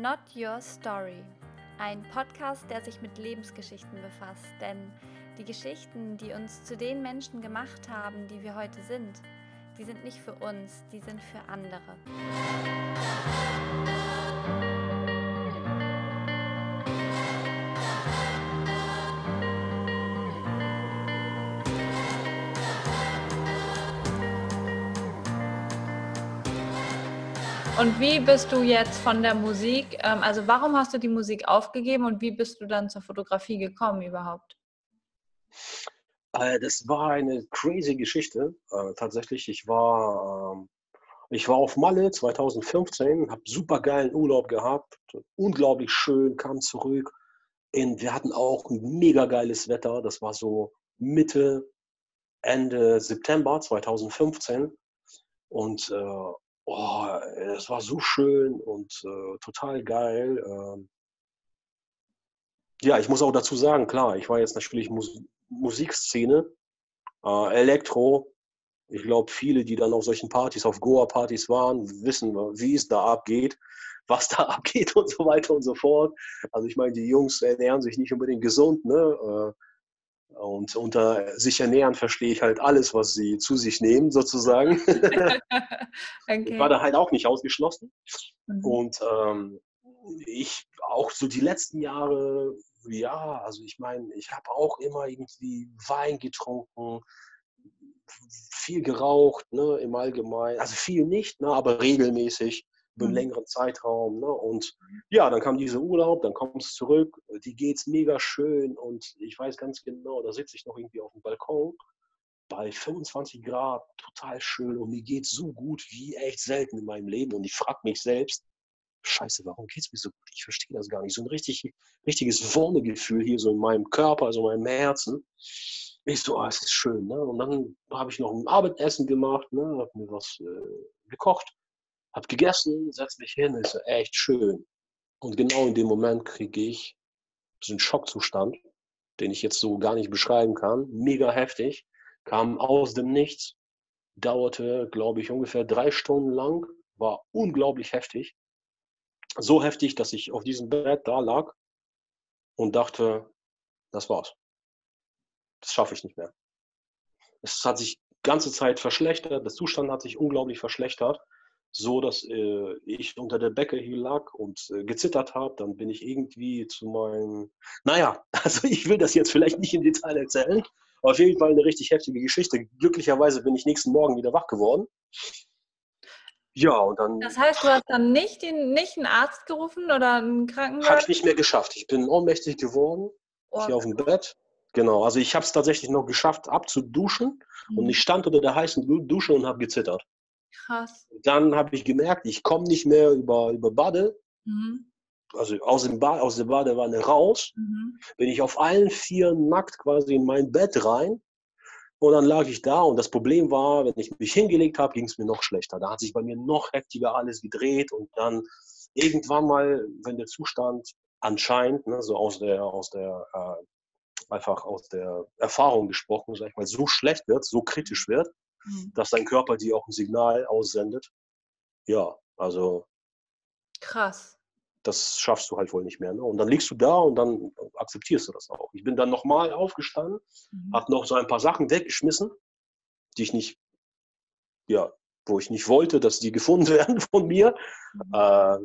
Not Your Story. Ein Podcast, der sich mit Lebensgeschichten befasst. Denn die Geschichten, die uns zu den Menschen gemacht haben, die wir heute sind, die sind nicht für uns, die sind für andere. Und wie bist du jetzt von der Musik, ähm, also warum hast du die Musik aufgegeben und wie bist du dann zur Fotografie gekommen überhaupt? Äh, das war eine crazy Geschichte. Äh, tatsächlich, ich war, ähm, ich war auf Malle 2015, habe super geilen Urlaub gehabt, unglaublich schön, kam zurück. Und wir hatten auch ein mega geiles Wetter. Das war so Mitte, Ende September 2015. Und äh, oh, es war so schön und äh, total geil. Ähm, ja, ich muss auch dazu sagen, klar, ich war jetzt natürlich Mus Musikszene, äh, Elektro. Ich glaube, viele, die dann auf solchen Partys, auf Goa-Partys waren, wissen, wie es da abgeht, was da abgeht und so weiter und so fort. Also ich meine, die Jungs ernähren sich nicht unbedingt gesund, ne? Äh, und unter sich ernähren verstehe ich halt alles, was sie zu sich nehmen, sozusagen. okay. War da halt auch nicht ausgeschlossen. Mhm. Und ähm, ich auch so die letzten Jahre, ja, also ich meine, ich habe auch immer irgendwie Wein getrunken, viel geraucht, ne, im Allgemeinen. Also viel nicht, ne, aber regelmäßig über einen mhm. längeren Zeitraum. Ne? Und ja, dann kam dieser Urlaub, dann kommst du zurück, die geht's mega schön und ich weiß ganz genau, da sitze ich noch irgendwie auf dem Balkon bei 25 Grad, total schön und mir geht's so gut wie echt selten in meinem Leben und ich frage mich selbst, Scheiße, warum geht's mir so gut? Ich verstehe das gar nicht. So ein richtig, richtiges Wonnegefühl hier so in meinem Körper, also in meinem Herzen. Ich so, ah, es ist schön. Ne? Und dann habe ich noch ein Abendessen gemacht, ne? habe mir was äh, gekocht hab gegessen, setz mich hin, ist echt schön. Und genau in dem Moment kriege ich einen Schockzustand, den ich jetzt so gar nicht beschreiben kann. Mega heftig, kam aus dem Nichts, dauerte, glaube ich, ungefähr drei Stunden lang, war unglaublich heftig. So heftig, dass ich auf diesem Bett da lag und dachte, das war's. Das schaffe ich nicht mehr. Es hat sich ganze Zeit verschlechtert, der Zustand hat sich unglaublich verschlechtert so, dass äh, ich unter der Decke hier lag und äh, gezittert habe. Dann bin ich irgendwie zu meinem, naja, also ich will das jetzt vielleicht nicht im Detail erzählen. Auf jeden Fall eine richtig heftige Geschichte. Glücklicherweise bin ich nächsten Morgen wieder wach geworden. Ja, und dann. Das heißt, du hast dann nicht, den, nicht einen Arzt gerufen oder einen Krankenwagen? Habe ich nicht mehr geschafft. Ich bin ohnmächtig geworden, oh. hier auf dem Bett. Genau, also ich habe es tatsächlich noch geschafft, abzuduschen. Mhm. Und ich stand unter der heißen Dusche und habe gezittert. Krass. Dann habe ich gemerkt, ich komme nicht mehr über, über Bade. Mhm. Also aus, dem ba aus der Badewanne raus. Mhm. Bin ich auf allen vier nackt quasi in mein Bett rein. Und dann lag ich da und das Problem war, wenn ich mich hingelegt habe, ging es mir noch schlechter. Da hat sich bei mir noch heftiger alles gedreht und dann irgendwann mal, wenn der Zustand anscheinend, ne, so aus der, aus der, äh, einfach aus der Erfahrung gesprochen, sag ich mal, so schlecht wird, so kritisch wird, mhm. dass dein Körper dir auch ein Signal aussendet. Ja, also. Krass. Das schaffst du halt wohl nicht mehr. Ne? Und dann liegst du da und dann akzeptierst du das auch. Ich bin dann nochmal aufgestanden, mhm. habe noch so ein paar Sachen weggeschmissen, die ich nicht, ja, wo ich nicht wollte, dass die gefunden werden von mir. Mhm. Äh,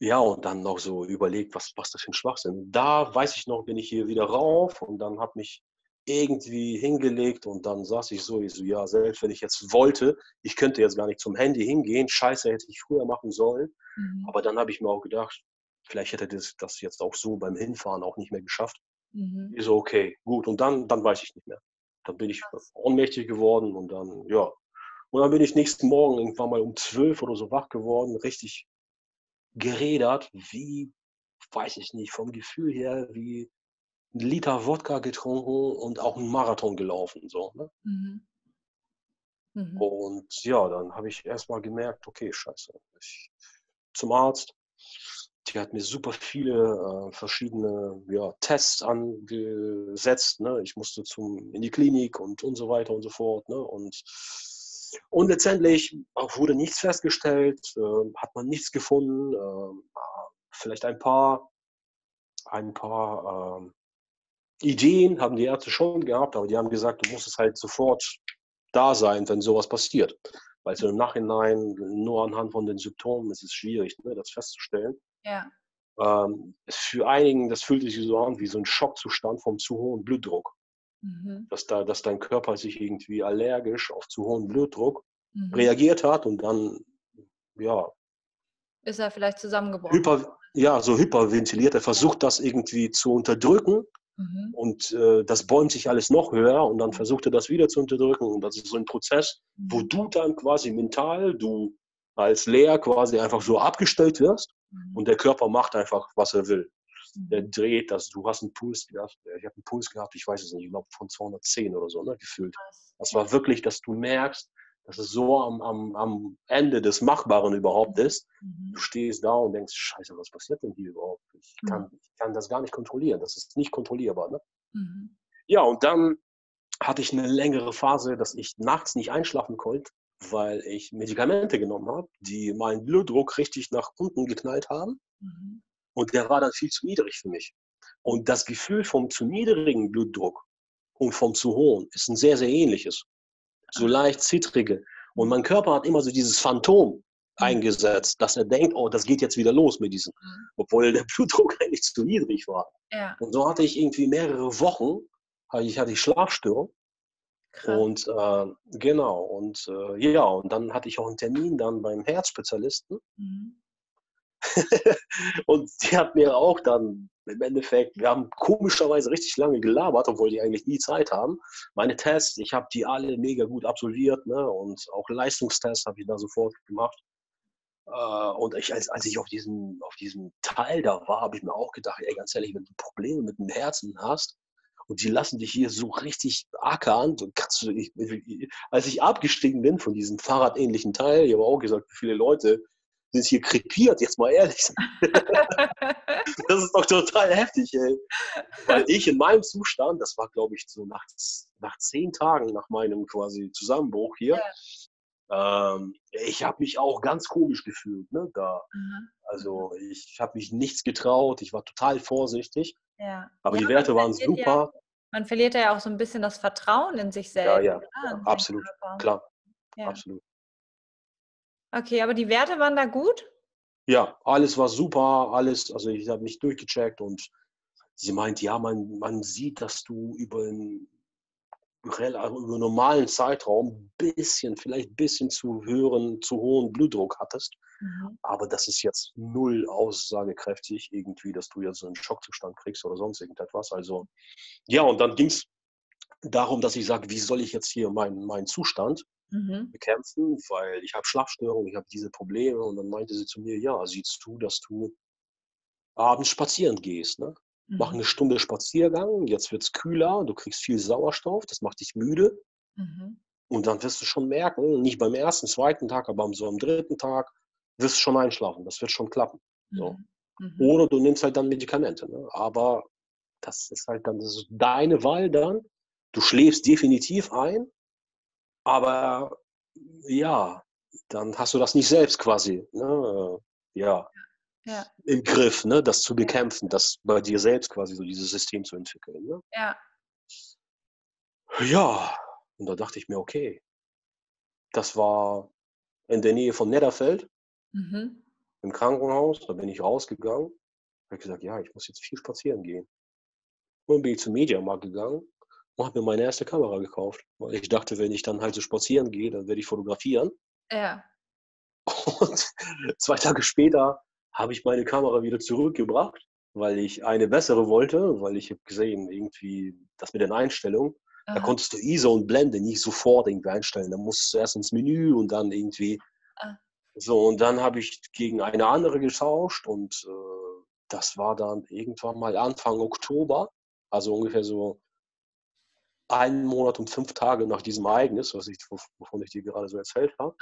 ja, und dann noch so überlegt, was, was das für ein Schwachsinn. Da weiß ich noch, bin ich hier wieder rauf und dann hat mich irgendwie hingelegt und dann saß ich so, ich so, ja, selbst wenn ich jetzt wollte, ich könnte jetzt gar nicht zum Handy hingehen, scheiße, hätte ich früher machen sollen. Mhm. Aber dann habe ich mir auch gedacht, vielleicht hätte das, das jetzt auch so beim Hinfahren auch nicht mehr geschafft. Mhm. Ich so, okay, gut. Und dann, dann weiß ich nicht mehr. Dann bin ich ohnmächtig geworden und dann, ja. Und dann bin ich nächsten Morgen irgendwann mal um zwölf oder so wach geworden, richtig gerädert, wie, weiß ich nicht, vom Gefühl her, wie einen Liter Wodka getrunken und auch einen Marathon gelaufen. So, ne? Mhm. Mhm. Und ja, dann habe ich erstmal gemerkt, okay, scheiße. Ich, zum Arzt. Die hat mir super viele äh, verschiedene ja, Tests angesetzt. Ne? Ich musste zum, in die Klinik und, und so weiter und so fort. Ne? Und Und letztendlich wurde nichts festgestellt, äh, hat man nichts gefunden. Äh, vielleicht ein paar, ein paar äh, Ideen haben die Ärzte schon gehabt, aber die haben gesagt, du musst es halt sofort da sein, wenn sowas passiert. Weil so im Nachhinein, nur anhand von den Symptomen, ist es schwierig, ne, das festzustellen. Ja. Ähm, für einigen, das fühlt sich so an wie so ein Schockzustand vom zu hohen Blutdruck. Mhm. Dass, da, dass dein Körper sich irgendwie allergisch auf zu hohen Blutdruck mhm. reagiert hat und dann, ja. Ist er vielleicht zusammengebrochen? Hyper, ja, so hyperventiliert. Er versucht das irgendwie zu unterdrücken mhm. und äh, das bäumt sich alles noch höher und dann versucht er das wieder zu unterdrücken. Und das ist so ein Prozess, wo mhm. du dann quasi mental, du als Leer quasi einfach so abgestellt wirst mhm. und der Körper macht einfach, was er will der mhm. dreht das. Du hast einen Puls gehabt. Ich habe einen Puls gehabt, ich weiß es nicht, ich glaube von 210 oder so, ne, gefühlt. Das war wirklich, dass du merkst, dass es so am, am, am Ende des Machbaren überhaupt ist. Mhm. Du stehst da und denkst, scheiße, was passiert denn hier überhaupt? Ich kann, mhm. ich kann das gar nicht kontrollieren. Das ist nicht kontrollierbar. Ne? Mhm. Ja, und dann hatte ich eine längere Phase, dass ich nachts nicht einschlafen konnte, weil ich Medikamente genommen habe, die meinen Blutdruck richtig nach unten geknallt haben. Mhm. Und der war dann viel zu niedrig für mich. Und das Gefühl vom zu niedrigen Blutdruck und vom zu hohen ist ein sehr, sehr ähnliches. So leicht zittrige. Und mein Körper hat immer so dieses Phantom mhm. eingesetzt, dass er denkt, oh, das geht jetzt wieder los mit diesem, mhm. obwohl der Blutdruck eigentlich zu niedrig war. Ja. Und so hatte ich irgendwie mehrere Wochen, hatte ich, hatte ich Schlafstörung. Krass. Und äh, genau, und äh, ja, und dann hatte ich auch einen Termin dann beim Herzspezialisten. Mhm. und die hat mir auch dann im Endeffekt, wir haben komischerweise richtig lange gelabert, obwohl die eigentlich nie Zeit haben. Meine Tests, ich habe die alle mega gut absolviert ne? und auch Leistungstests habe ich da sofort gemacht. Äh, und ich, als, als ich auf diesem, auf diesem Teil da war, habe ich mir auch gedacht, ey, ganz ehrlich, wenn du Probleme mit dem Herzen hast und die lassen dich hier so richtig ackern, und kannst du, ich, als ich abgestiegen bin von diesem fahrradähnlichen Teil, ich habe auch gesagt, wie viele Leute sind hier krepiert, jetzt mal ehrlich. das ist doch total heftig, ey. Weil ich in meinem Zustand, das war glaube ich so nach, nach zehn Tagen nach meinem quasi Zusammenbruch hier, ja. ähm, ich habe mich auch ganz komisch gefühlt. Ne, da. Mhm. Also ich habe mich nichts getraut, ich war total vorsichtig. Ja. Aber ja, die Werte waren super. Man verliert ja auch so ein bisschen das Vertrauen in sich selbst. Ja, ja, absolut, klar, absolut. Okay, aber die Werte waren da gut? Ja, alles war super, alles, also ich habe mich durchgecheckt und sie meint, ja, man, man sieht, dass du über einen, also über einen normalen Zeitraum ein bisschen, vielleicht ein bisschen zu höheren, zu hohen Blutdruck hattest. Mhm. Aber das ist jetzt null aussagekräftig irgendwie, dass du jetzt so einen Schockzustand kriegst oder sonst irgendetwas. Also ja, und dann ging es darum, dass ich sage, wie soll ich jetzt hier meinen mein Zustand mhm. bekämpfen, weil ich habe Schlafstörungen, ich habe diese Probleme. Und dann meinte sie zu mir, ja, siehst du, dass du abends spazieren gehst. Ne? Mhm. Mach eine Stunde Spaziergang, jetzt wird es kühler, du kriegst viel Sauerstoff, das macht dich müde. Mhm. Und dann wirst du schon merken, nicht beim ersten, zweiten Tag, aber so am dritten Tag, wirst du schon einschlafen. Das wird schon klappen. So. Mhm. mhm. Oder du nimmst halt dann Medikamente. Ne? Aber das ist halt dann das ist deine Wahl dann. Du schläfst definitiv ein, aber ja, dann hast du das nicht selbst quasi. Ne? Ja. Ja. im Griff, ne, das zu bekämpfen, das bei dir selbst quasi so dieses System zu entwickeln. Ne? Ja. Ja, und da dachte ich mir, okay, das war in der Nähe von Netterfeld mhm. im Krankenhaus. Da bin ich rausgegangen. Habe gesagt, ja, ich muss jetzt viel spazieren gehen. Und dann bin ich zum Mediamarkt gegangen und habe mir meine erste Kamera gekauft. Weil ich dachte, wenn ich dann halt so spazieren gehe, dann werde ich fotografieren. Ja. Und zwei Tage später habe ich meine Kamera wieder zurückgebracht, weil ich eine bessere wollte, weil ich habe gesehen, irgendwie das mit den Einstellungen. Aha. Da konntest du ISO und Blende nicht sofort irgendwie einstellen. Da musst du erst ins Menü und dann irgendwie. Ah. So, und dann habe ich gegen eine andere getauscht und äh, das war dann irgendwann mal Anfang Oktober, also ungefähr so einen Monat und fünf Tage nach diesem Ereignis, was ich, wovon ich dir gerade so erzählt habe.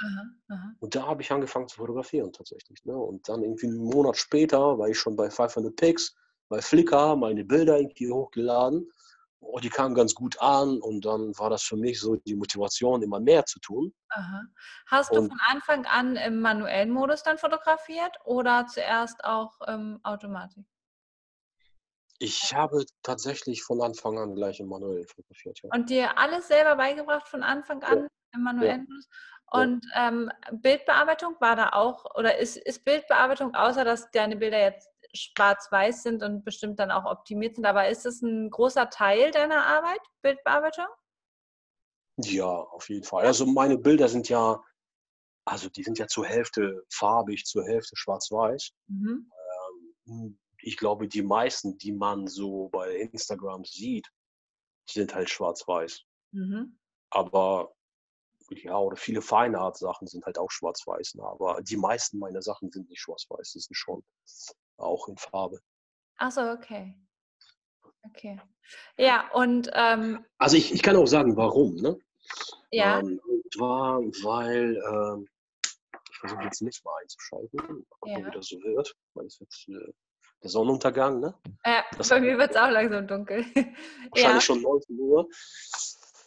Und da habe ich angefangen zu fotografieren tatsächlich. Ne? Und dann irgendwie einen Monat später war ich schon bei 500 Pics, bei Flickr, meine Bilder irgendwie hochgeladen. oh, die kamen ganz gut an und dann war das für mich so die Motivation, immer mehr zu tun. Aha. Hast du Und von Anfang an im manuellen Modus dann fotografiert oder zuerst auch ähm, Automatik? Ich habe tatsächlich von Anfang an gleich im Manuell fotografiert, ja. Und dir alles selber beigebracht von Anfang Ja, an im ja, manuellen Modus? ja. Und ähm, Bildbearbeitung war da auch, oder ist, ist Bildbearbeitung, außer dass deine Bilder jetzt schwarz-weiß sind und bestimmt dann auch optimiert sind, aber ist es ein großer Teil deiner Arbeit, Bildbearbeitung? Ja, auf jeden Fall. Also meine Bilder sind ja, also die sind ja zur Hälfte farbig, zur Hälfte schwarz-weiß. Mhm. Ähm, ich glaube, die meisten, die man so bei Instagram sieht, sind halt schwarz-weiß. Mhm. Aber ja, oder viele feine Art Sachen sind halt auch schwarz-weiß. Ne? Aber die meisten meiner Sachen sind nicht schwarz-weiß, die sind schon auch in Farbe. Ach so, okay. Okay. Ja, und ähm, Also ich, ich kann auch sagen, warum. Ne? ja, Ähm, und zwar, weil, ähm, ich versuche jetzt nicht mal einzuschalten, mal gucken, Ja. wie das so wird, weil es wird äh, der Sonnenuntergang, ne? äh, Das bei mir wird es auch langsam dunkel. ja, wahrscheinlich schon 19 Uhr.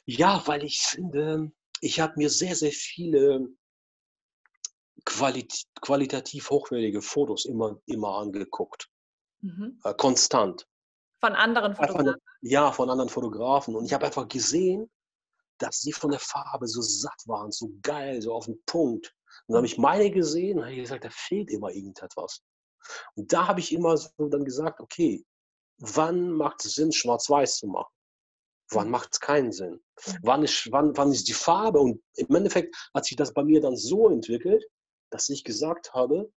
Ja, weil ich finde, ich habe mir sehr, sehr viele qualit qualitativ hochwertige Fotos immer, immer angeguckt. mhm. Äh, konstant. von anderen Einfach Fotografen. eine, ja, von anderen Fotografen. Und ich habe einfach gesehen, dass sie von der Farbe so satt waren, so geil, so auf den Punkt. Und dann habe ich meine gesehen und habe gesagt, da fehlt immer irgendetwas. Und da habe ich immer so dann gesagt, okay, wann macht es Sinn, schwarz-weiß zu machen? Wann macht es keinen Sinn? Mhm. Wann ist, wann, wann ist die Farbe? Und im Endeffekt hat sich das bei mir dann so entwickelt, dass ich gesagt habe,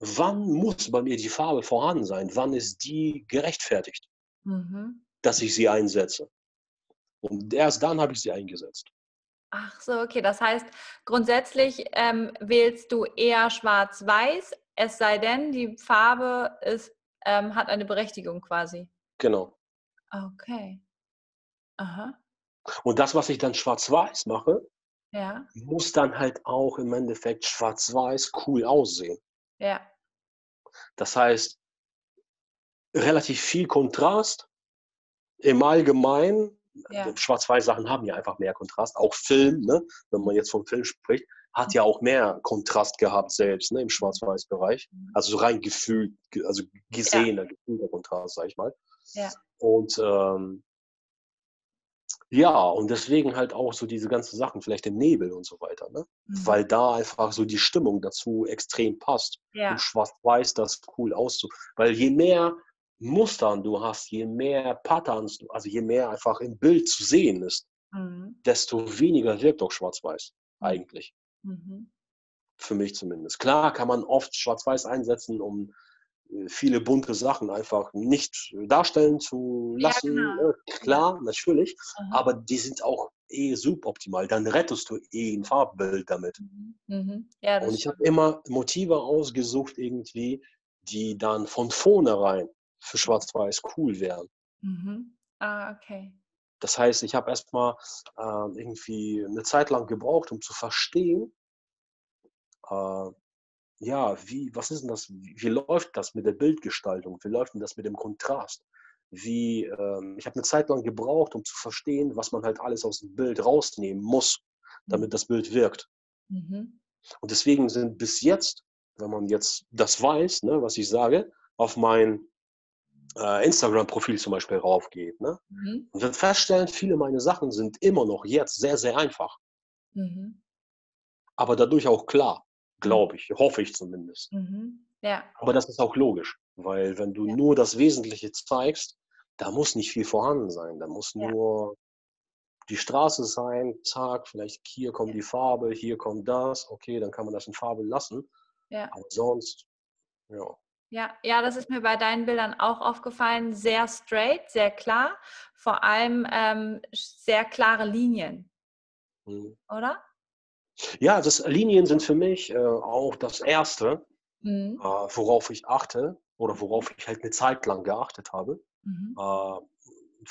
wann muss bei mir die Farbe vorhanden sein? Wann ist die gerechtfertigt, Mhm. dass ich sie einsetze? Und erst dann habe ich sie eingesetzt. Ach so, okay. Das heißt, grundsätzlich ähm, wählst du eher schwarz-weiß, es sei denn, die Farbe ist, ähm, hat eine Berechtigung quasi. Genau. Okay. Aha. Und das, was ich dann schwarz-weiß mache, Ja. muss dann halt auch im Endeffekt schwarz-weiß cool aussehen. Ja. Das heißt, relativ viel Kontrast im Allgemeinen. Ja. Schwarz-Weiß-Sachen haben ja einfach mehr Kontrast. Auch Film, ne? wenn man jetzt vom Film spricht, hat ja auch mehr Kontrast gehabt selbst ne? im Schwarz-Weiß-Bereich. Mhm. Also so rein gefühlt, ge- also gesehener, gefühlter Kontrast, sag ich mal. Ja. Und ähm, ja, und deswegen halt auch so diese ganzen Sachen, vielleicht im Nebel und so weiter, ne? Mhm. weil da einfach so die Stimmung dazu extrem passt. Ja. Und schwarz-weiß das cool auszu. Weil je mehr Mustern du hast, je mehr Patterns, also je mehr einfach im Bild zu sehen ist, Mhm. desto weniger wirkt auch schwarz-weiß eigentlich. Mhm. Für mich zumindest. Klar kann man oft schwarz-weiß einsetzen, um äh, viele bunte Sachen einfach nicht darstellen zu Ja, lassen. genau. ne? Klar, natürlich. Aha. Aber die sind auch eh suboptimal. Dann rettest du eh ein Farbbild damit. Mhm. Mhm. Ja, Und ich habe immer Motive ausgesucht, irgendwie, die dann von vornherein für Schwarz-Weiß cool wären. Mhm. Ah, okay. Das heißt, ich habe erstmal ähm, irgendwie eine Zeit lang gebraucht, um zu verstehen, äh, ja, wie, was ist denn das, wie, wie läuft das mit der Bildgestaltung, wie läuft denn das mit dem Kontrast? Wie, ähm, ich habe eine Zeit lang gebraucht, um zu verstehen, was man halt alles aus dem Bild rausnehmen muss, damit das Bild wirkt. Mhm. Und deswegen sind bis jetzt, wenn man jetzt das weiß, ne, was ich sage, auf mein äh, Instagram-Profil zum Beispiel raufgeht, ne, Mhm. und wird feststellen, viele meiner Sachen sind immer noch jetzt sehr, sehr einfach, Mhm. aber dadurch auch klar, glaube ich, hoffe ich zumindest. Mhm. Ja. Aber das ist auch logisch, weil wenn du Ja. nur das Wesentliche zeigst, da muss nicht viel vorhanden sein. Da muss Ja. nur die Straße sein, zack, vielleicht hier kommt die Farbe, hier kommt das, okay, dann kann man das in Farbe lassen. Ja. Aber sonst, ja. Ja, ja, das ist mir bei deinen Bildern auch aufgefallen. Sehr straight, sehr klar. Vor allem ähm, sehr klare Linien, Hm. oder? Ja, das Linien sind für mich äh, auch das Erste, Mhm. äh, worauf ich achte oder worauf ich halt eine Zeit lang geachtet habe, Mhm. äh,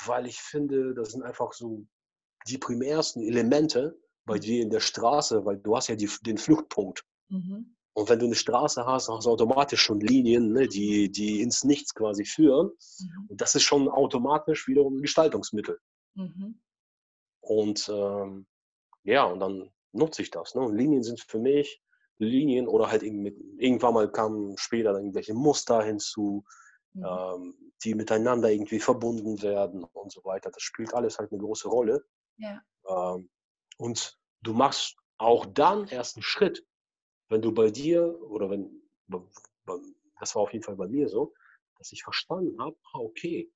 weil ich finde, das sind einfach so die primärsten Elemente bei Mhm. dir in der Straße, weil du hast ja die, den Fluchtpunkt. Mhm. Und wenn du eine Straße hast, hast du automatisch schon Linien, ne, die, die ins Nichts quasi führen. Mhm. Und das ist schon automatisch wiederum ein Gestaltungsmittel. Mhm. Und ähm, ja, und dann nutze ich das. Ne? Und Linien sind für mich Linien oder halt mit, irgendwann mal kamen später dann irgendwelche Muster hinzu, mhm. ähm, die miteinander irgendwie verbunden werden und so weiter. Das spielt alles halt eine große Rolle. Ja. Ähm, und du machst auch dann erst einen Schritt, wenn du bei dir oder wenn, das war auf jeden Fall bei mir so, dass ich verstanden habe, ah, okay,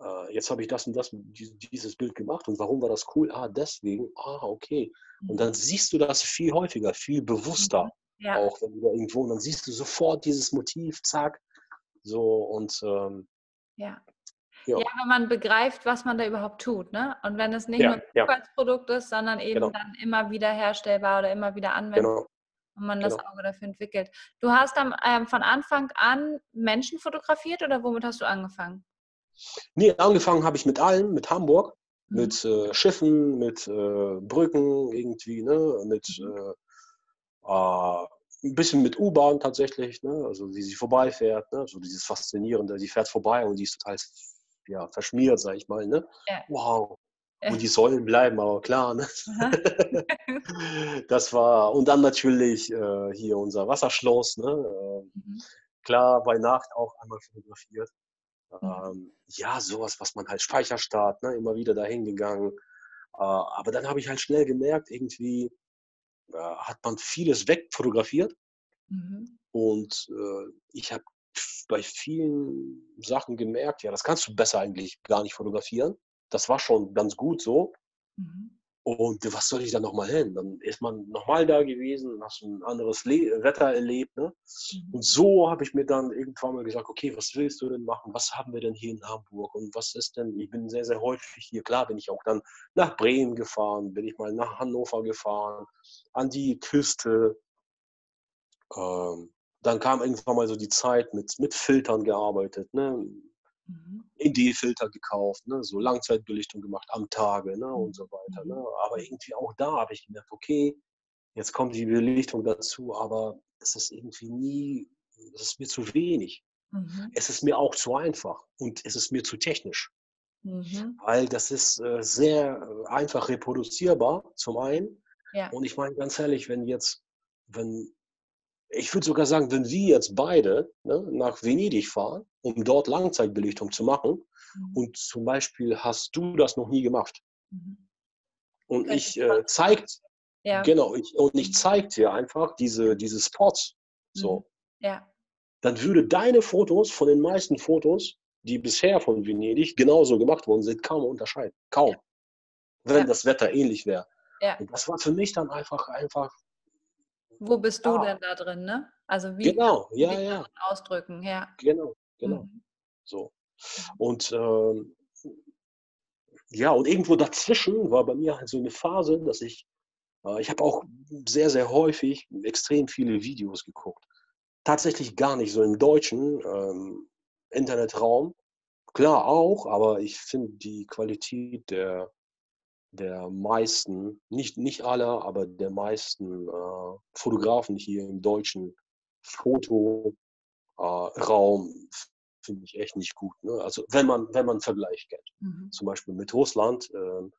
äh, jetzt habe ich das und das, dieses Bild gemacht und warum war das cool? Ah, deswegen, ah, okay. Und dann mhm. siehst du das viel häufiger, viel bewusster, mhm. ja. auch wenn du irgendwo, und dann siehst du sofort dieses Motiv, zack, so und ähm, ja. Ja. ja. wenn man begreift, was man da überhaupt tut, ne? Und wenn es nicht ja, nur ein Zufallsprodukt ist, sondern eben genau. dann immer wieder herstellbar oder immer wieder anwendbar. Genau und man das genau. Auge dafür entwickelt. Du hast dann ähm, von Anfang an Menschen fotografiert oder womit hast du angefangen? Nee, angefangen habe ich mit allen, mit Hamburg, mhm. mit äh, Schiffen, mit äh, Brücken irgendwie, ne, mit mhm. äh, äh ein bisschen mit U-Bahn tatsächlich, ne, also wie sie vorbeifährt, ne, so dieses Faszinierende, sie fährt vorbei und die ist total ja, verschmiert, sag ich mal, ne? Ja. Wow, und die sollen bleiben, aber klar. Ne? das war, und dann natürlich äh, hier unser Wasserschloss. Ne? Äh, mhm. Klar, bei Nacht auch einmal fotografiert. Mhm. Ähm, ja, sowas, was man halt Speicherstart, ne? immer wieder dahin gegangen. Äh, aber dann habe ich halt schnell gemerkt, irgendwie äh, hat man vieles wegfotografiert. Mhm. Und äh, ich habe bei vielen Sachen gemerkt, ja, das kannst du besser eigentlich gar nicht fotografieren das war schon ganz gut so. Mhm. Und was soll ich da nochmal hin? Dann ist man nochmal da gewesen, hast ein anderes Le Wetter erlebt. Ne? Mhm. Und so habe ich mir dann irgendwann mal gesagt, okay, was willst du denn machen? Was haben wir denn hier in Hamburg? Und was ist denn, ich bin sehr, sehr häufig hier. Klar bin ich auch dann nach Bremen gefahren, bin ich mal nach Hannover gefahren, an die Küste. Ähm, dann kam irgendwann mal so die Zeit mit, mit Filtern gearbeitet. Ne? Mhm. ND-Filter gekauft, ne? so Langzeitbelichtung gemacht am Tage ne? und so weiter. Ne? Mhm. Aber irgendwie auch da habe ich gemerkt, okay, jetzt kommt die Belichtung dazu, aber es ist irgendwie nie, es ist mir zu wenig. Mhm. Es ist mir auch zu einfach und es ist mir zu technisch. Mhm. Weil das ist äh, sehr äh, einfach reproduzierbar, zum einen. Ja. Und ich meine ganz ehrlich, wenn jetzt, wenn ich würde sogar sagen, wenn wir jetzt beide ne, nach Venedig fahren, um dort Langzeitbelichtung zu machen, mhm. und zum Beispiel hast du das noch nie gemacht, mhm. und ich äh, zeig, ja. genau, ich, und ich mhm. zeige dir einfach diese, diese Spots, so, mhm. ja. dann würde deine Fotos von den meisten Fotos, die bisher von Venedig genauso gemacht worden sind, kaum unterscheiden, kaum, ja. wenn ja. das Wetter ähnlich wäre. Und das war für mich dann einfach, einfach wo bist du ja. denn da drin, ne? Also wie genau, ja, wie ja. ausdrücken, ja. Genau, genau. Mhm. So. Und ähm, ja, und irgendwo dazwischen war bei mir halt so eine Phase, dass ich, äh, ich habe auch sehr, sehr häufig extrem viele Videos geguckt. Tatsächlich gar nicht so im deutschen ähm, Internetraum. Klar auch, aber ich finde die Qualität der der meisten, nicht, nicht aller, aber der meisten äh, Fotografen hier im deutschen Fotoraum äh, finde ich echt nicht gut. Ne? Also wenn man, wenn man einen Vergleich kennt. Mhm. Zum Beispiel mit Russland. Äh,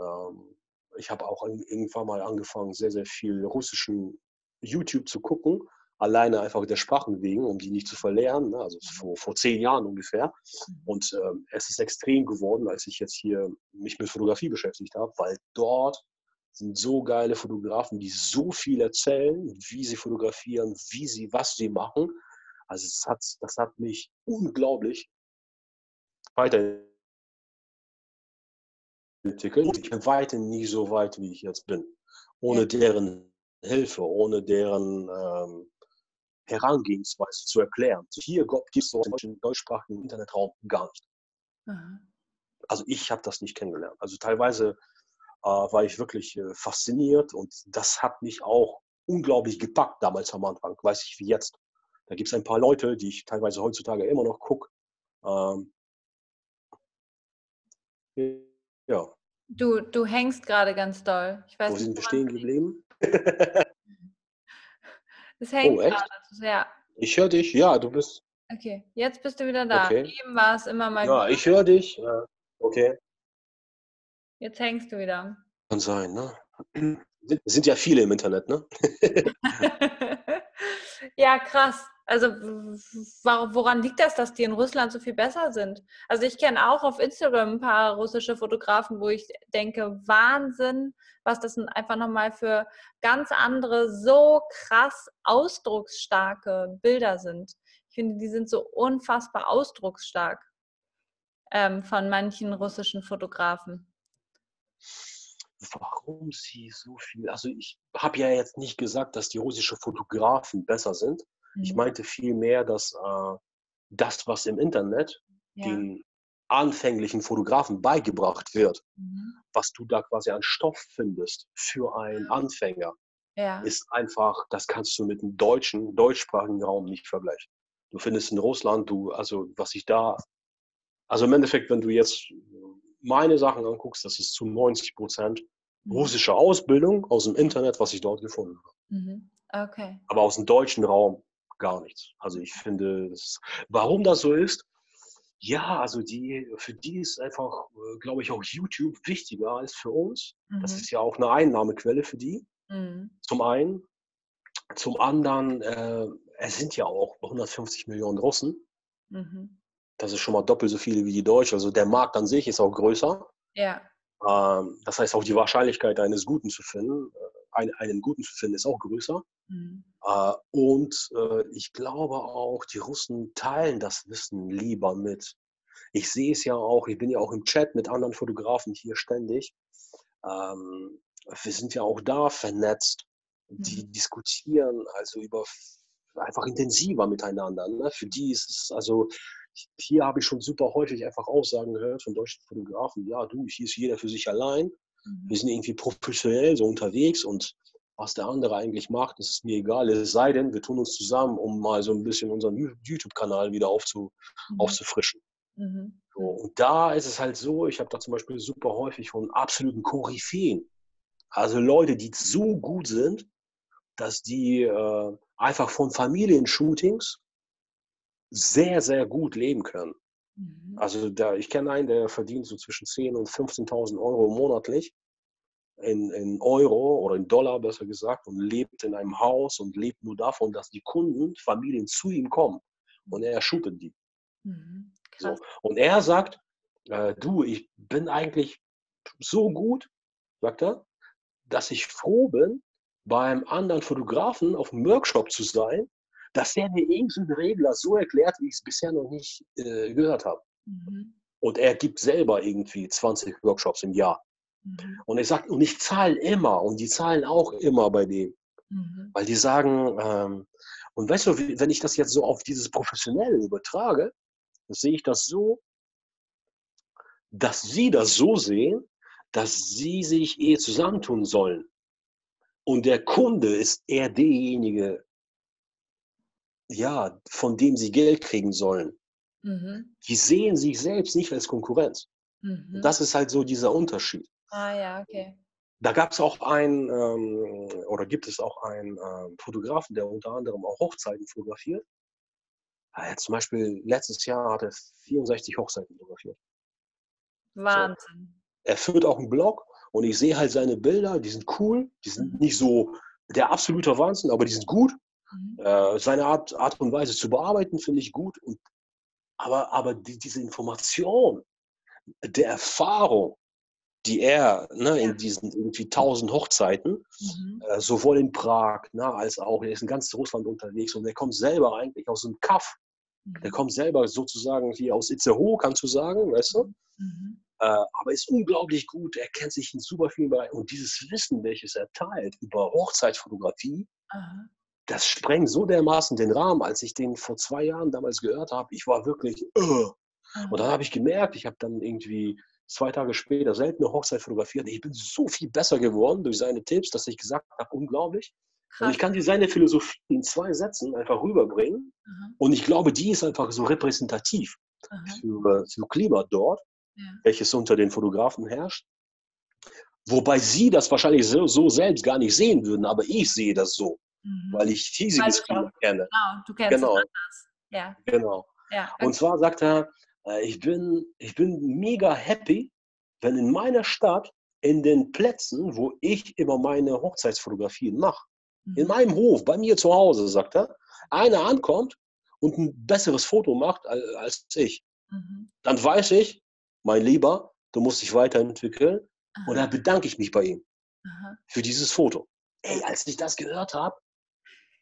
ähm, ich habe auch irgendwann mal angefangen, sehr, sehr viel russischen YouTube zu gucken alleine einfach der Sprachen wegen, um die nicht zu verlernen, ne? also vor, vor zehn Jahren ungefähr. Mhm. Und ähm, es ist extrem geworden, als ich jetzt hier mich mit Fotografie beschäftigt habe, weil dort sind so geile Fotografen, die so viel erzählen, wie sie fotografieren, wie sie, was sie machen. Also es hat, das hat mich unglaublich weiterentwickelt. Ich bin weiterhin nie so weit, wie ich jetzt bin. Ohne deren Hilfe, ohne deren ähm, Herangehensweise zu erklären. Hier gibt es so im deutschsprachigen Internetraum gar nicht. Mhm. Also ich habe das nicht kennengelernt. Also teilweise äh, war ich wirklich äh, fasziniert und das hat mich auch unglaublich gepackt damals am Anfang, weiß ich wie jetzt. Da gibt es ein paar Leute, die ich teilweise heutzutage immer noch gucke. Ähm, ja. Du, du hängst gerade ganz doll. Ich weiß Wo sind wir stehen geblieben? Es hängt Oh, echt? gerade. Ja. Ich höre dich. Ja, du bist. Okay, jetzt bist du wieder da. Okay. Eben war es immer mal Ja, gut. ich höre dich. Okay. Jetzt hängst du wieder. Kann sein, ne? Sind, sind ja viele im Internet, ne? ja, krass. Also woran liegt das, dass die in Russland so viel besser sind? Also ich kenne auch auf Instagram ein paar russische Fotografen, wo ich denke, Wahnsinn, was das einfach nochmal für ganz andere, so krass ausdrucksstarke Bilder sind. Ich finde, die sind so unfassbar ausdrucksstark ähm, von manchen russischen Fotografen. Warum sie so viel? Also ich habe ja jetzt nicht gesagt, dass die russischen Fotografen besser sind. Ich Mhm. meinte vielmehr, dass äh, das, was im Internet ja. den anfänglichen Fotografen beigebracht wird, Mhm. was du da quasi an Stoff findest für einen Anfänger, ja. ist einfach, das kannst du mit dem deutschen, deutschsprachigen Raum nicht vergleichen. Du findest in Russland, du, also was ich da, also im Endeffekt, wenn du jetzt meine Sachen anguckst, das ist zu 90 Prozent Mhm. russische Ausbildung aus dem Internet, was ich dort gefunden habe. Mhm. Okay. Aber aus dem deutschen Raum gar nichts. Also ich finde, das, warum das so ist, ja, also die, für die ist einfach, äh, glaube ich, auch YouTube wichtiger als für uns. Das Mhm. ist ja auch eine Einnahmequelle für die. Mhm. Zum einen. Zum anderen, äh, es sind ja auch 150 Millionen Russen. Mhm. Das ist schon mal doppelt so viele wie die Deutschen. Also der Markt an sich ist auch größer. Ja. Ähm, das heißt, auch die Wahrscheinlichkeit, eines Guten zu finden, äh, ein, einen Guten zu finden, ist auch größer. Mhm. Äh, und äh, ich glaube auch, die Russen teilen das Wissen lieber mit. Ich sehe es ja auch, ich bin ja auch im Chat mit anderen Fotografen hier ständig. Ähm, wir sind ja auch da vernetzt. Die Mhm. diskutieren also über einfach intensiver miteinander. Ne? Für die ist es, also hier habe ich schon super häufig einfach Aussagen gehört von deutschen Fotografen, ja du, hier ist jeder für sich allein Mhm. wir sind irgendwie professionell so unterwegs und was der andere eigentlich macht, das ist mir egal. Es sei denn, wir tun uns zusammen, um mal so ein bisschen unseren YouTube-Kanal wieder aufzu, Mhm. aufzufrischen. Mhm. So, und da ist es halt so, ich habe da zum Beispiel super häufig von absoluten Koryphäen, also Leute, die so gut sind, dass die äh, einfach von Familienshootings sehr, sehr gut leben können. Mhm. Also da, ich kenne einen, der verdient so zwischen 10.000 und 15.000 Euro monatlich in, in Euro oder in Dollar besser gesagt und lebt in einem Haus und lebt nur davon, dass die Kunden, Familien zu ihm kommen und er shootet die. Mhm. So. Und er sagt, äh, du, ich bin eigentlich so gut, sagt er, dass ich froh bin, beim anderen Fotografen auf einem Workshop zu sein, dass der mir irgendeinen Regler so erklärt, wie ich es bisher noch nicht äh, gehört habe. Mhm. Und er gibt selber irgendwie 20 Workshops im Jahr. Mhm. Und er sagt, und ich zahle immer und die zahlen auch immer bei dem, Mhm. weil die sagen, ähm, und weißt du, wenn ich das jetzt so auf dieses Professionelle übertrage, dann sehe ich das so, dass sie das so sehen, dass sie sich eh zusammentun sollen. Und der Kunde ist eher derjenige, ja, von dem sie Geld kriegen sollen. Mhm. Die sehen sich selbst nicht als Konkurrenz. Mhm. Das ist halt so dieser Unterschied. Ah ja, okay. Da gab es auch einen, ähm, oder gibt es auch einen ähm, Fotografen, der unter anderem auch Hochzeiten fotografiert. Er hat zum Beispiel letztes Jahr hat er 64 Hochzeiten fotografiert. Wahnsinn. Er führt auch einen Blog und ich sehe halt seine Bilder, die sind cool, die sind Mhm. nicht so der absolute Wahnsinn, aber die sind gut. Mhm. Äh, seine Art, Art und Weise zu bearbeiten finde ich gut. Und, aber aber die, diese Information der Erfahrung, die er ne, in diesen irgendwie tausend Hochzeiten, Mhm. äh, sowohl in Prag ne, als auch, er ist in ganz Russland unterwegs und er kommt selber eigentlich aus einem Kaff. Der Mhm. kommt selber sozusagen hier aus Itzehoe, kannst du sagen, weißt du? Mhm. Äh, aber ist unglaublich gut, er kennt sich in super vielen Bereichen und dieses Wissen, welches er teilt über Hochzeitsfotografie, Aha. das sprengt so dermaßen den Rahmen, als ich den vor zwei Jahren damals gehört habe. Ich war wirklich, uh. und dann habe ich gemerkt, ich habe dann irgendwie zwei Tage später selten eine Hochzeit fotografiert. Ich bin so viel besser geworden durch seine Tipps, dass ich gesagt habe, unglaublich. Und ich kann dir seine Philosophie in zwei Sätzen einfach rüberbringen. Aha. Und ich glaube, die ist einfach so repräsentativ Aha. für, für Klima dort, Ja. welches unter den Fotografen herrscht. Wobei sie das wahrscheinlich so, so selbst gar nicht sehen würden, aber ich sehe das so. mhm. weil ich hiesiges Klima kenne. Genau, du kennst genau. es anders. Ja. Genau. Ja, okay. Und zwar sagt er, ich bin, ich bin mega happy, wenn in meiner Stadt, in den Plätzen, wo ich immer meine Hochzeitsfotografien mache, in Mhm. meinem Hof, bei mir zu Hause, sagt er, einer ankommt und ein besseres Foto macht al- als ich. Mhm. Dann weiß ich, mein Lieber, du musst dich weiterentwickeln. Und da Aha, bedanke ich mich bei ihm aha. für dieses Foto. Ey, als ich das gehört habe,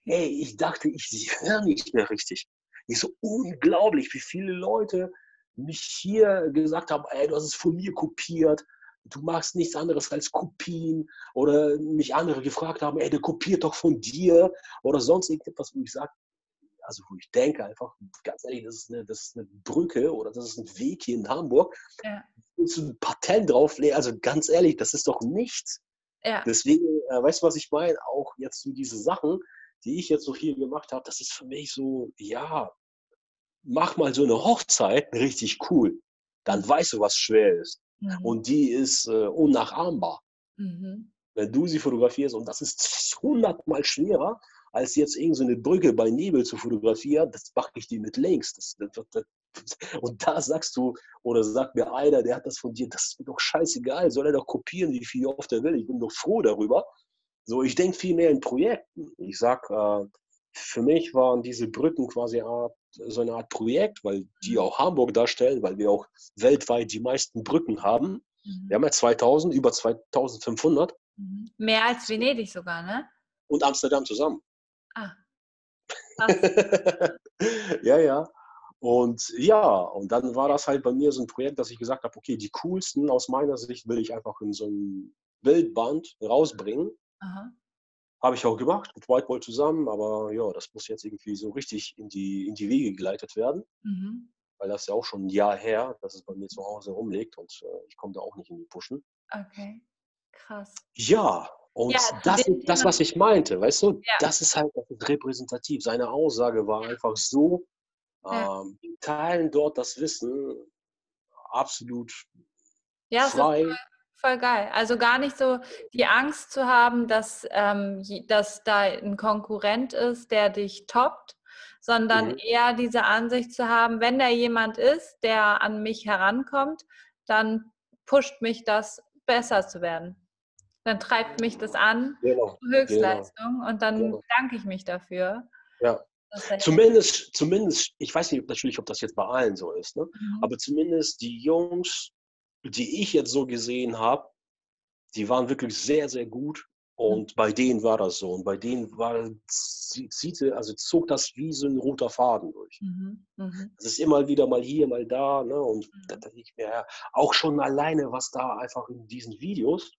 ey, ich dachte, ich höre nicht mehr richtig. Ich so unglaublich, wie viele Leute mich hier gesagt haben, ey, du hast es von mir kopiert, du machst nichts anderes als Kopien oder mich andere gefragt haben, ey, der kopiert doch von dir oder sonst irgendetwas, wo ich sage, also wo ich denke einfach, ganz ehrlich, das ist eine, das ist eine Brücke oder das ist ein Weg hier in Hamburg, Ja. du ein Patent drauflegen, also ganz ehrlich, das ist doch nichts. Ja. Deswegen, äh, weißt du, was ich meine? Auch jetzt so diese Sachen, die ich jetzt so viel gemacht habe, das ist für mich so, ja, mach mal so eine Hochzeit richtig cool. Dann weißt du, was schwer ist. Mhm. Und die ist äh, unnachahmbar. Mhm. Wenn du sie fotografierst, und das ist hundertmal schwerer, als jetzt irgendeine so eine Brücke bei Nebel zu fotografieren, das mache ich die mit links. Das, das, das, und da sagst du, oder sagt mir einer, der hat das von dir, das ist mir doch scheißegal, soll er doch kopieren, wie viel oft er will. Ich bin doch froh darüber. So, ich denke viel mehr in Projekten. Ich sag, äh, für mich waren diese Brücken quasi Art, so eine Art Projekt, weil die Mhm. auch Hamburg darstellen, weil wir auch weltweit die meisten Brücken haben. Mhm. Wir haben ja 2000, über 2500 Mhm. Mehr als Venedig sogar, ne? und Amsterdam zusammen. Ah. Ja, ja. Und ja, und dann war das halt bei mir so ein Projekt, dass ich gesagt habe, okay, die coolsten aus meiner Sicht will ich einfach in so ein Bildband rausbringen. Aha. Habe ich auch gemacht mit Whiteball zusammen, aber ja, das muss jetzt irgendwie so richtig in die, in die Wege geleitet werden, Mhm. weil das ja auch schon ein Jahr her, dass es bei mir zu Hause rumliegt und äh, ich komme da auch nicht in die Puschen. Okay. Krass. Ja, und Ja, das ist das, was ich meinte, weißt du, Ja. das ist halt das ist repräsentativ. Seine Aussage war einfach so, Ja. ähm, teilen dort das Wissen absolut Ja, ist frei. Voll geil. Also gar nicht so die Angst zu haben, dass, ähm, dass da ein Konkurrent ist, der dich toppt, sondern Mhm. eher diese Ansicht zu haben, wenn da jemand ist, der an mich herankommt, dann pusht mich das, besser zu werden. Dann treibt mich das an Genau. Höchstleistung und dann Genau. danke ich mich dafür. Ja. Zumindest, zumindest, ich weiß nicht natürlich, ob das jetzt bei allen so ist, ne? Mhm. aber zumindest die Jungs, die ich jetzt so gesehen habe, die waren wirklich sehr, sehr gut. Und bei denen war das so. Und bei denen war, zieht, also zog das wie so ein roter Faden durch. Mhm. Mhm. Es ist immer wieder mal hier, mal da. Ne? Und Mhm. da denke ich mir, ja, auch schon alleine, was da einfach in diesen Videos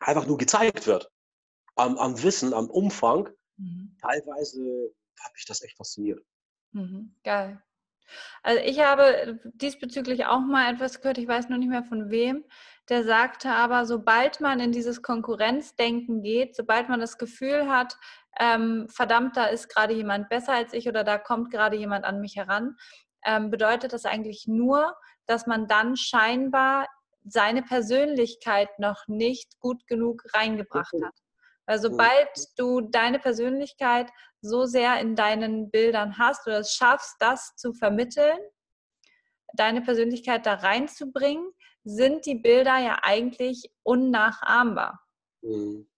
einfach nur gezeigt wird. Am, am Wissen, am Umfang. Mhm. Teilweise hat mich das echt fasziniert. Mhm, geil. Also ich habe diesbezüglich auch mal etwas gehört, ich weiß nur nicht mehr von wem, der sagte aber, sobald man in dieses Konkurrenzdenken geht, sobald man das Gefühl hat, ähm, verdammt, da ist gerade jemand besser als ich oder da kommt gerade jemand an mich heran, ähm, bedeutet das eigentlich nur, dass man dann scheinbar seine Persönlichkeit noch nicht gut genug reingebracht hat. Weil sobald du deine Persönlichkeit so sehr in deinen Bildern hast oder es schaffst, das zu vermitteln, deine Persönlichkeit da reinzubringen, sind die Bilder ja eigentlich unnachahmbar. Mhm.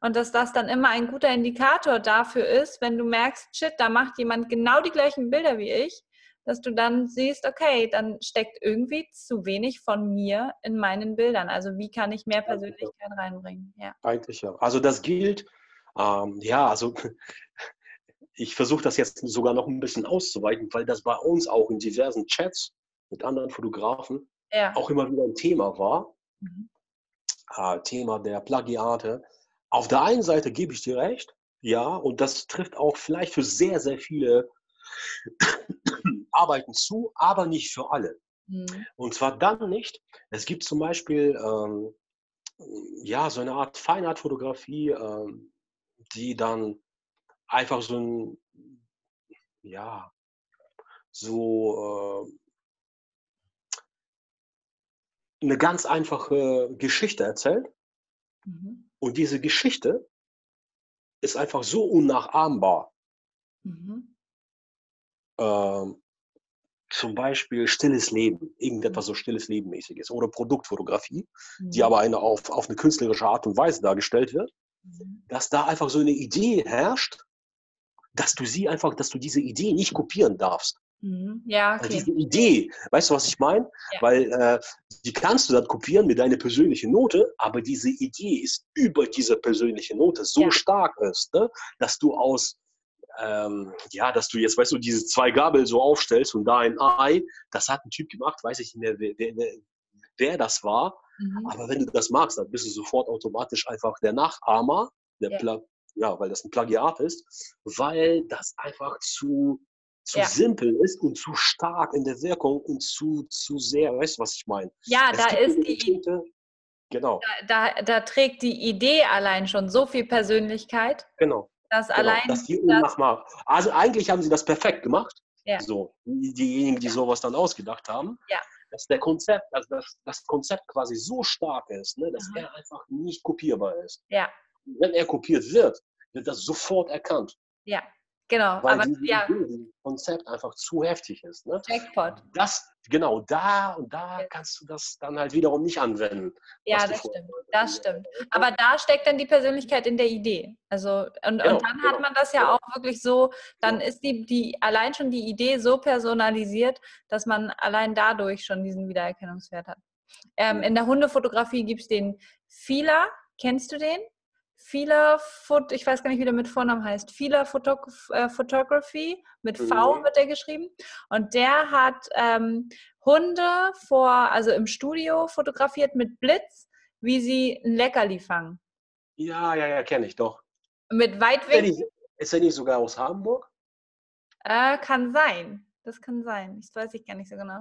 Und dass das dann immer ein guter Indikator dafür ist, wenn du merkst, shit, da macht jemand genau die gleichen Bilder wie ich, dass du dann siehst, okay, dann steckt irgendwie zu wenig von mir in meinen Bildern. Also wie kann ich mehr Persönlichkeit reinbringen? Ja. Eigentlich ja. Also das gilt, ähm, ja, also ich versuche das jetzt sogar noch ein bisschen auszuweiten, weil das bei uns auch in diversen Chats mit anderen Fotografen ja. auch immer wieder ein Thema war. Mhm. Äh, Thema der Plagiate. Auf der einen Seite gebe ich dir recht, ja, und das trifft auch vielleicht für sehr, sehr viele Arbeiten zu, aber nicht für alle. Mhm. Und zwar dann nicht. Es gibt zum Beispiel ähm, ja so eine Art Feinart-Fotografie, ähm, die dann einfach so ein ja so äh, eine ganz einfache Geschichte erzählt. Mhm. Und diese Geschichte ist einfach so unnachahmbar. Mhm. Ähm, zum Beispiel stilles Leben, irgendetwas so stilles Lebenmäßiges oder Produktfotografie, mhm. die aber eine auf, auf eine künstlerische Art und Weise dargestellt wird, mhm. Dass da einfach so eine Idee herrscht, dass du sie einfach, dass du diese Idee nicht kopieren darfst. Mhm. Ja, okay. Diese Idee, weißt du, was ich meine? Ja. Weil äh, die kannst du dann kopieren mit deiner persönlichen Note, aber diese Idee ist über diese persönliche Note so ja. stark ist, ne, dass du aus ähm, ja, dass du jetzt, weißt du, diese zwei Gabel so aufstellst und da ein Ei, das hat ein Typ gemacht, weiß ich nicht mehr, wer, wer, wer das war. Mhm. Aber wenn du das magst, dann bist du sofort automatisch einfach der Nachahmer, der ja. ja, weil das ein Plagiat ist, weil das einfach zu, zu ja. simpel ist und zu stark in der Wirkung und zu, zu sehr, weißt du, was ich meine? Ja, es da ist die. Genau. Da, da, da, trägt die Idee allein schon so viel Persönlichkeit. Genau. Das genau, allein. Dass die unnachmachbar. Also eigentlich haben sie das perfekt gemacht. Ja. So, diejenigen, die ja. sowas dann ausgedacht haben. Ja. Dass der Konzept, also das, das Konzept quasi so stark ist, ne, dass mhm. er einfach nicht kopierbar ist. Ja. Wenn er kopiert wird, wird das sofort erkannt. Ja. Genau, weil aber ja. Konzept einfach zu heftig ist. Ne? Jackpot. Das, genau, da und da ja. kannst du das dann halt wiederum nicht anwenden. Ja, das stimmt. Das stimmt. Aber da steckt dann die Persönlichkeit in der Idee. Also, und, genau, und dann genau. hat man das ja genau. auch wirklich so, dann ist die, die allein schon die Idee so personalisiert, dass man allein dadurch schon diesen Wiedererkennungswert hat. Ähm, in der Hundefotografie gibt es den Fila. Kennst du den? Fila ich weiß gar nicht, wie der mit Vornamen heißt, Fila Photog äh, Photography, mit V mhm. wird der geschrieben. Und der hat ähm, Hunde vor, also im Studio fotografiert mit Blitz, wie sie ein Leckerli fangen. Ja, ja, ja, kenne ich doch. Mit Weitwinkel. Ist er nicht sogar aus Hamburg? Äh, kann sein. Das kann sein. Das weiß ich gar nicht so genau.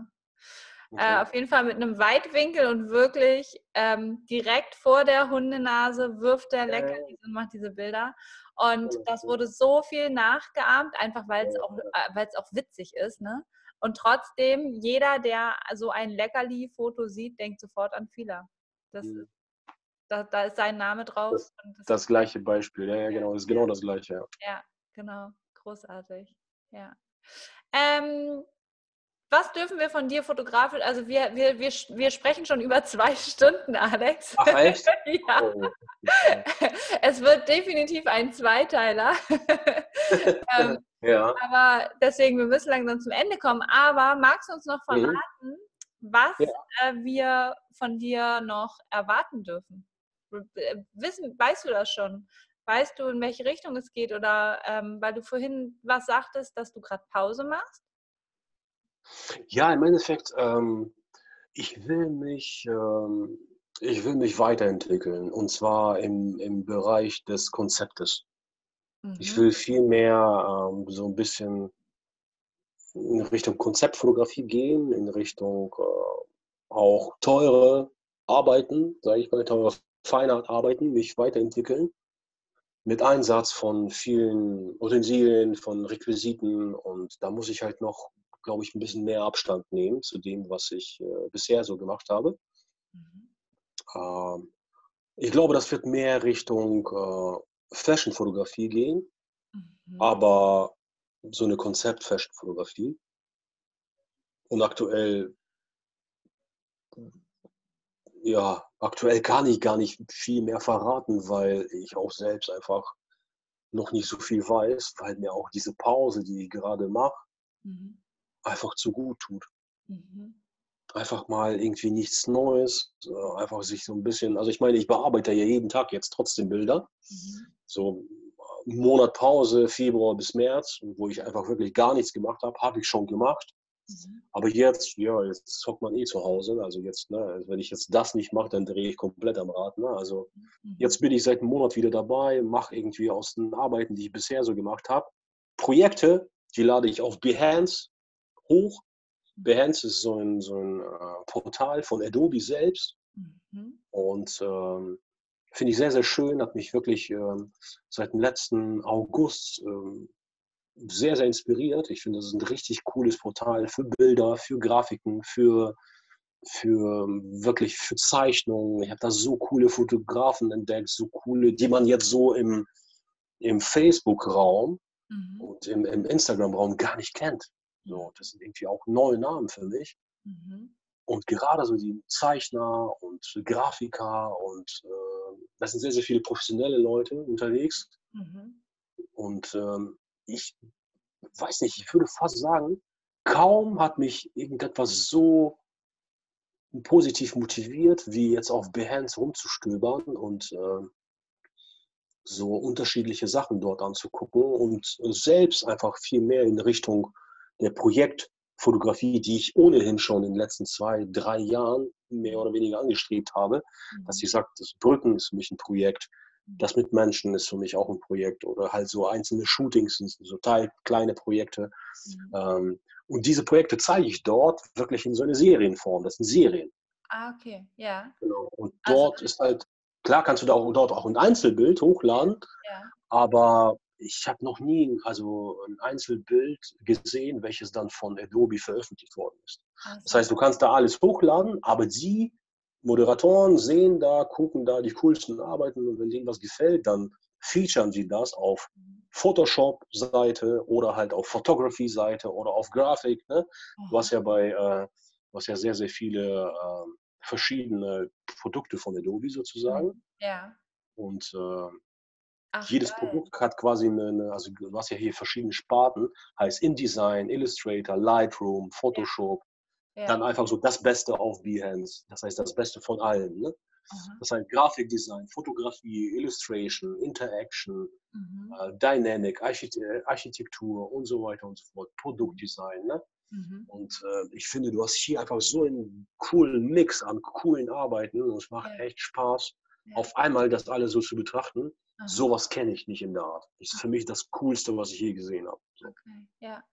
Äh, okay. Äh, auf jeden Fall mit einem Weitwinkel und wirklich ähm, direkt vor der Hundenase wirft der Leckerlis und macht diese Bilder. Und das wurde so viel nachgeahmt, einfach weil es auch, äh, auch witzig ist. Ne? Und trotzdem, jeder, der so ein Leckerli-Foto sieht, denkt sofort an Fila. Das mhm. da, da, ist sein Name drauf. Das, das, das gleiche Beispiel, ja, ja, genau. Das ist genau das gleiche. Ja, ja genau. Großartig. Ja. Ähm, was dürfen wir von dir fotografisch? Also wir, wir, wir, wir sprechen schon über zwei Stunden, Alex. Ach echt? ja. Oh. Es wird definitiv ein Zweiteiler. ähm, ja. Aber deswegen, wir müssen langsam zum Ende kommen. Aber magst du uns noch mhm. verraten, mhm. was ja. äh, wir von dir noch erwarten dürfen? Wissen, weißt du das schon? Weißt du, in welche Richtung es geht? Oder ähm, weil du vorhin was sagtest, dass du gerade Pause machst? Ja, im Endeffekt, ähm, ich will mich, ähm, ich will mich weiterentwickeln und zwar im, im Bereich des Konzeptes. Mhm. Ich will viel mehr ähm, so ein bisschen in Richtung Konzeptfotografie gehen, in Richtung äh, auch teure Arbeiten, sage ich mal, teure Feinart-Arbeiten, mich weiterentwickeln mit Einsatz von vielen Utensilien, von Requisiten und da muss ich halt noch glaube ich, ein bisschen mehr Abstand nehmen zu dem, was ich äh, bisher so gemacht habe. Mhm. Ähm, ich glaube, das wird mehr Richtung äh, Fashion-Fotografie gehen, mhm. aber so eine Konzept-Fashion-Fotografie. Und aktuell, ja, aktuell kann ich gar nicht viel mehr verraten, weil ich auch selbst einfach noch nicht so viel weiß, weil mir auch diese Pause, die ich gerade mache, mhm einfach zu gut tut. Mhm. Einfach mal irgendwie nichts Neues, einfach sich so ein bisschen, also ich meine, ich bearbeite ja jeden Tag jetzt trotzdem Bilder. Mhm. So einen äh, Monat Pause, Februar bis März, wo ich einfach wirklich gar nichts gemacht habe, habe ich schon gemacht. Mhm. Aber jetzt, ja, jetzt zockt man eh zu Hause. Also jetzt, ne, wenn ich jetzt das nicht mache, dann drehe ich komplett am Rad. Ne? Also mhm. jetzt bin ich seit einem Monat wieder dabei, mache irgendwie aus den Arbeiten, die ich bisher so gemacht habe, Projekte, die lade ich auf Behance hoch. Behance ist so ein, so ein äh, Portal von Adobe selbst. Mhm. Und ähm, finde ich sehr, sehr schön, hat mich wirklich ähm, seit dem letzten August ähm, sehr, sehr inspiriert. Ich finde, das ist ein richtig cooles Portal für Bilder, für Grafiken, für, für ähm, wirklich für Zeichnungen. Ich habe da so coole Fotografen entdeckt, so coole, die man jetzt so im, im Facebook-Raum mhm. und im, im Instagram-Raum gar nicht kennt. So, das sind irgendwie auch neue Namen für mich. Mhm. Und gerade so die Zeichner und Grafiker und äh, das sind sehr, sehr viele professionelle Leute unterwegs. Mhm. Und ähm, ich weiß nicht, ich würde fast sagen, kaum hat mich irgendetwas so positiv motiviert, wie jetzt auf Behance rumzustöbern und äh, so unterschiedliche Sachen dort anzugucken und selbst einfach viel mehr in Richtung der Projektfotografie, die ich ohnehin schon in den letzten zwei, drei Jahren mehr oder weniger angestrebt habe, dass mhm. ich sage, das Brücken ist für mich ein Projekt, das mit Menschen ist für mich auch ein Projekt oder halt so einzelne Shootings sind so Teil, kleine Projekte. Mhm. Ähm, und diese Projekte zeige ich dort wirklich in so eine Serienform. Das sind Serien. Ah, okay, ja. Genau. Und also dort also, ist halt, klar kannst du da auch, dort auch ein Einzelbild hochladen, ja. aber ich habe noch nie also ein Einzelbild gesehen, welches dann von Adobe veröffentlicht worden ist. Also. Das heißt, du kannst da alles hochladen, aber sie Moderatoren sehen da, gucken da die coolsten Arbeiten und wenn denen was gefällt, dann featuren sie das auf Photoshop-Seite oder halt auf Photography-Seite oder auf Grafik, ne? was ja bei, äh, was ja sehr, sehr viele äh, verschiedene Produkte von Adobe sozusagen. Mhm. Ja. Und äh, Ach, jedes geil. Produkt hat quasi eine, eine, also du hast ja hier verschiedene Sparten, heißt InDesign, Illustrator, Lightroom, Photoshop, ja. Dann einfach so das Beste auf Behance. Das heißt, das Beste von allen. Ne? Das heißt Grafikdesign, Fotografie, Illustration, Interaction, mhm. äh, Dynamic, Architektur und so weiter und so fort, Produktdesign. Ne? Mhm. Und äh, ich finde, du hast hier einfach so einen coolen Mix an coolen Arbeiten und es macht ja. echt Spaß, ja. auf einmal das alles so zu betrachten. Aha. Sowas kenne ich nicht in der Art. Das ist für mich das Coolste, was ich je gesehen habe. So. Okay, ja.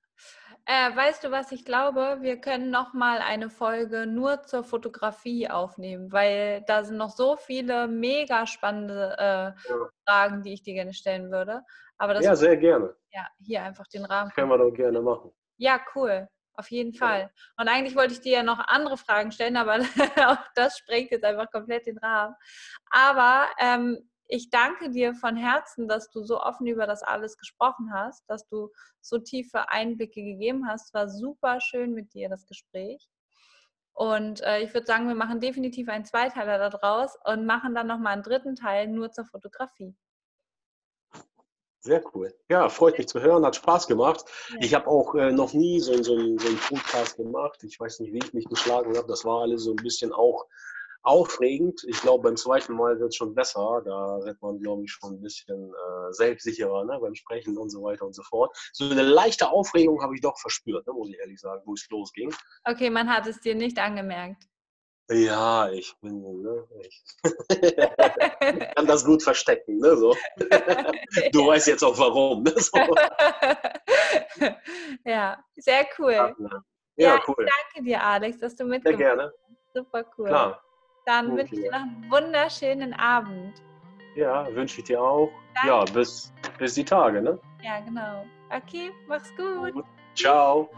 Äh, weißt du was, ich glaube, wir können noch mal eine Folge nur zur Fotografie aufnehmen, weil da sind noch so viele mega spannende äh, ja. Fragen, die ich dir gerne stellen würde. Aber ja, sehr gerne. Ja, hier einfach den Rahmen. Das können wir doch gerne machen. Ja, cool. Auf jeden Fall. Ja. Und eigentlich wollte ich dir ja noch andere Fragen stellen, aber auch das sprengt jetzt einfach komplett den Rahmen. Aber ähm, ich danke dir von Herzen, dass du so offen über das alles gesprochen hast, dass du so tiefe Einblicke gegeben hast. Es war super schön mit dir, das Gespräch. Und äh, ich würde sagen, wir machen definitiv einen Zweiteiler daraus und machen dann nochmal einen dritten Teil nur zur Fotografie. Sehr cool. Ja, freut mich zu hören, hat Spaß gemacht. Ja. Ich habe auch äh, noch nie so, so, so einen Podcast gemacht. Ich weiß nicht, wie ich mich geschlagen habe. Das war alles so ein bisschen auch aufregend. Ich glaube, beim zweiten Mal wird es schon besser. Da wird man, glaube ich, schon ein bisschen äh, selbstsicherer ne? beim Sprechen und so weiter und so fort. So eine leichte Aufregung habe ich doch verspürt, ne? muss ich ehrlich sagen, wo es losging. Okay, man hat es dir nicht angemerkt. Ja, ich bin, ne, ich kann das gut verstecken, ne, so. Du weißt jetzt auch warum, ne, so. Ja, sehr cool. Ja, ja, cool. danke dir, Alex, dass du mitgemacht hast. Sehr gerne. Super cool. Klar. Dann okay. wünsche ich dir noch einen wunderschönen Abend. Ja, wünsche ich dir auch. Danke. Ja, bis, bis die Tage, ne? Ja, genau. Okay, mach's gut. Ciao.